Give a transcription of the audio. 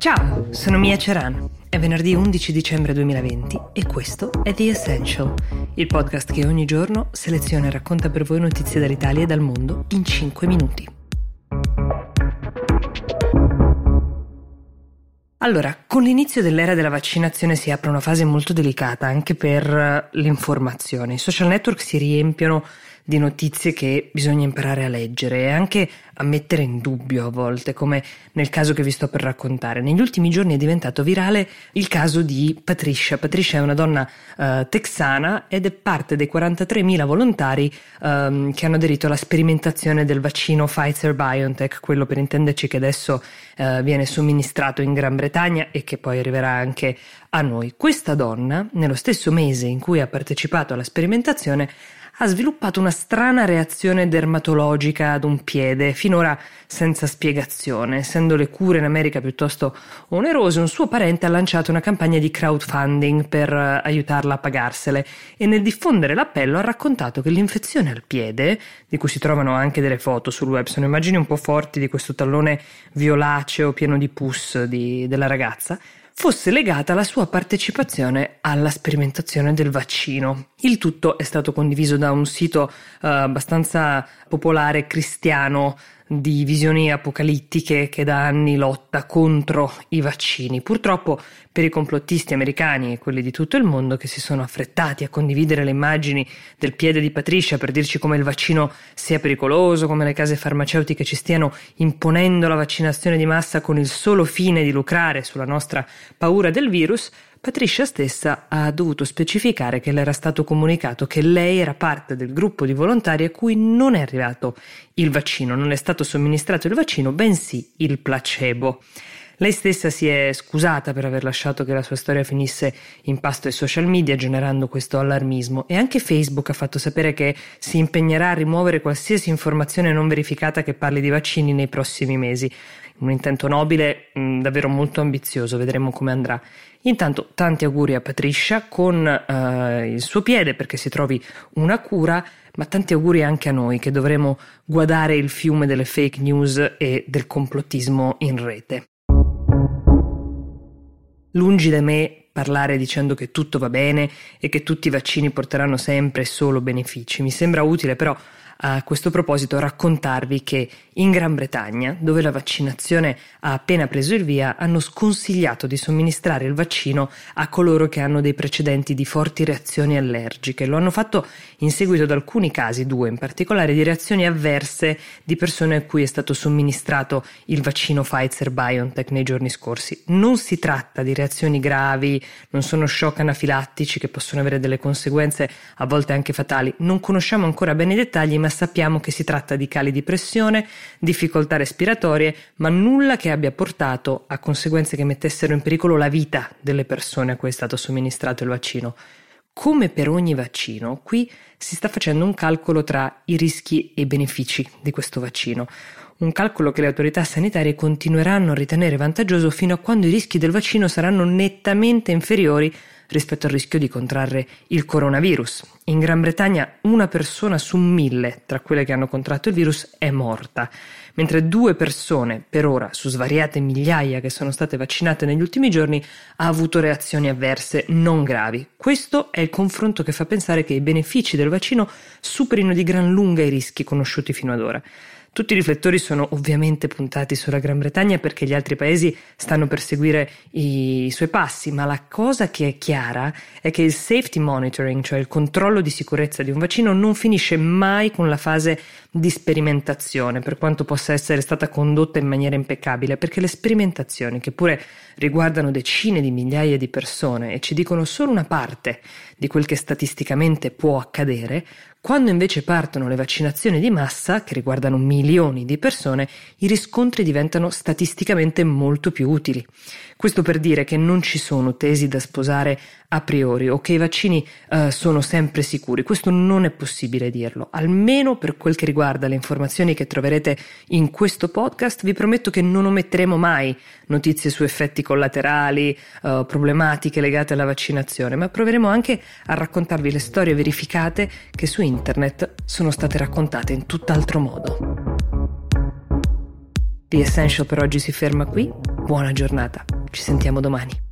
Ciao, sono Mia Ceran. È venerdì 11 dicembre 2020 e questo è The Essential, il podcast che ogni giorno seleziona e racconta per voi notizie dall'Italia e dal mondo in 5 minuti. Allora, con l'inizio dell'era della vaccinazione si apre una fase molto delicata anche per l'informazione. I social network si riempiono di notizie che bisogna imparare a leggere e anche a mettere in dubbio a volte, come nel caso che vi sto per raccontare. Negli ultimi giorni è diventato virale il caso di Patricia. Patricia è una donna uh, texana ed è parte dei 43.000 volontari um, che hanno aderito alla sperimentazione del vaccino Pfizer BioNTech, quello per intenderci che adesso uh, viene somministrato in Gran Bretagna e che poi arriverà anche a noi. Questa donna, nello stesso mese in cui ha partecipato alla sperimentazione, ha sviluppato una strana reazione dermatologica ad un piede, finora senza spiegazione. Essendo le cure in America piuttosto onerose, un suo parente ha lanciato una campagna di crowdfunding per eh, aiutarla a pagarsele e nel diffondere l'appello ha raccontato che l'infezione al piede, di cui si trovano anche delle foto sul web, sono immagini un po' forti di questo tallone violaceo pieno di pus di, della ragazza, fosse legata alla sua partecipazione alla sperimentazione del vaccino. Il tutto è stato condiviso da un sito uh, abbastanza popolare cristiano di visioni apocalittiche che da anni lotta contro i vaccini. Purtroppo per i complottisti americani e quelli di tutto il mondo che si sono affrettati a condividere le immagini del piede di Patricia per dirci come il vaccino sia pericoloso, come le case farmaceutiche ci stiano imponendo la vaccinazione di massa con il solo fine di lucrare sulla nostra paura del virus, Patricia stessa ha dovuto specificare che le era stato comunicato che lei era parte del gruppo di volontari a cui non è arrivato il vaccino, non è stato somministrato il vaccino, bensì il placebo. Lei stessa si è scusata per aver lasciato che la sua storia finisse in pasto ai social media generando questo allarmismo e anche Facebook ha fatto sapere che si impegnerà a rimuovere qualsiasi informazione non verificata che parli di vaccini nei prossimi mesi. Un intento nobile, mh, davvero molto ambizioso, vedremo come andrà. Intanto tanti auguri a Patricia con uh, il suo piede perché si trovi una cura, ma tanti auguri anche a noi che dovremo guardare il fiume delle fake news e del complottismo in rete. Lungi da me parlare dicendo che tutto va bene e che tutti i vaccini porteranno sempre solo benefici. Mi sembra utile però a questo proposito raccontarvi che in Gran Bretagna, dove la vaccinazione ha appena preso il via, hanno sconsigliato di somministrare il vaccino a coloro che hanno dei precedenti di forti reazioni allergiche. Lo hanno fatto in seguito ad alcuni casi, due in particolare, di reazioni avverse di persone a cui è stato somministrato il vaccino Pfizer BioNTech nei giorni scorsi. Non si tratta di reazioni gravi, non sono shock anafilattici che possono avere delle conseguenze a volte anche fatali. Non conosciamo ancora bene i dettagli, ma sappiamo che si tratta di cali di pressione, difficoltà respiratorie, ma nulla che abbia portato a conseguenze che mettessero in pericolo la vita delle persone a cui è stato somministrato il vaccino. Come per ogni vaccino, qui si sta facendo un calcolo tra i rischi e i benefici di questo vaccino un calcolo che le autorità sanitarie continueranno a ritenere vantaggioso fino a quando i rischi del vaccino saranno nettamente inferiori rispetto al rischio di contrarre il coronavirus. In Gran Bretagna una persona su mille tra quelle che hanno contratto il virus è morta, mentre due persone per ora su svariate migliaia che sono state vaccinate negli ultimi giorni ha avuto reazioni avverse non gravi. Questo è il confronto che fa pensare che i benefici del vaccino superino di gran lunga i rischi conosciuti fino ad ora. Tutti i riflettori sono ovviamente puntati sulla Gran Bretagna perché gli altri paesi stanno per seguire i, suoi passi, ma la cosa che è chiara è che il safety monitoring, cioè il controllo di sicurezza di un vaccino, non finisce mai con la fase di sperimentazione, per quanto possa essere stata condotta in maniera impeccabile, perché le sperimentazioni, che pure riguardano decine di migliaia di persone e ci dicono solo una parte di quel che statisticamente può accadere, quando invece partono le vaccinazioni di massa, che riguardano milioni di persone, i riscontri diventano statisticamente molto più utili. Questo per dire che non ci sono tesi da sposare a priori o che i vaccini uh, sono sempre sicuri. Questo non è possibile dirlo. Almeno per quel che riguarda le informazioni che troverete in questo podcast, vi prometto che non ometteremo mai notizie su effetti collaterali, uh, problematiche legate alla vaccinazione, ma proveremo anche a raccontarvi le storie verificate che su internet sono state raccontate in tutt'altro modo. The Essential per oggi si ferma qui. Buona giornata, ci sentiamo domani.